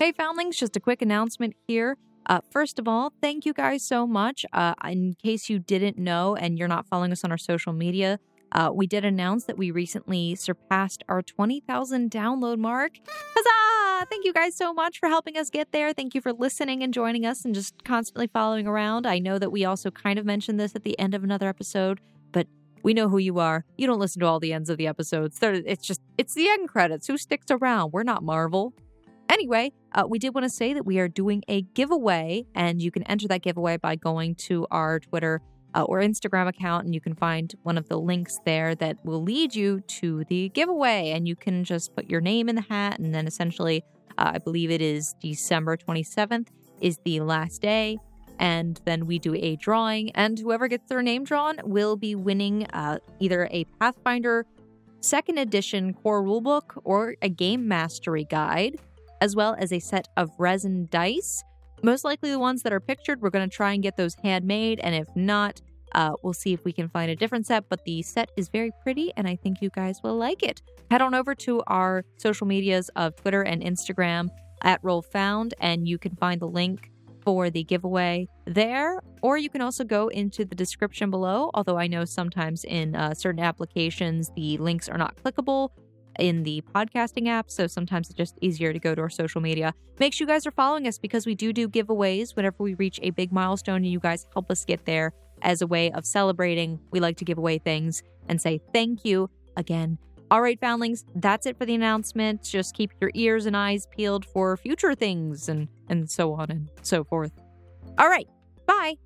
Okay, Foundlings, just a quick announcement here. Uh, first of all, thank you guys so much. Uh, in case you didn't know and you're not following us on our social media, uh, we did announce that we recently surpassed our 20,000 download mark. Huzzah! Thank you guys so much for helping us get there. Thank you for listening and joining us and just constantly following around. I know that we also kind of mentioned this at the end of another episode, but we know who you are. You don't listen to all the ends of the episodes. They're, it's just, it's the end credits. Who sticks around? We're not Marvel. Anyway, uh, we did want to say that we are doing a giveaway, and you can enter that giveaway by going to our Twitter uh, or Instagram account, and you can find one of the links there that will lead you to the giveaway. And you can just put your name in the hat, and then essentially, uh, I believe it is December 27th is the last day. And then we do a drawing, and whoever gets their name drawn will be winning uh, either a Pathfinder second edition core rulebook or a game mastery guide, as well as a set of resin dice most likely the ones that are pictured, we're going to try and get those handmade. And if not, uh, we'll see if we can find a different set. But the set is very pretty, and I think you guys will like it. Head on over to our social medias of Twitter and Instagram at Roll Found, and you can find the link for the giveaway there. Or you can also go into the description below. Although I know sometimes in uh, certain applications, the links are not clickable in the podcasting app. So sometimes it's just easier to go to our social media. Make sure you guys are following us because we do do giveaways whenever we reach a big milestone and you guys help us get there as a way of celebrating. We like to give away things and say thank you again. All right, foundlings, that's it for the announcement. Just keep your ears and eyes peeled for future things and, and so on and so forth. All right, bye.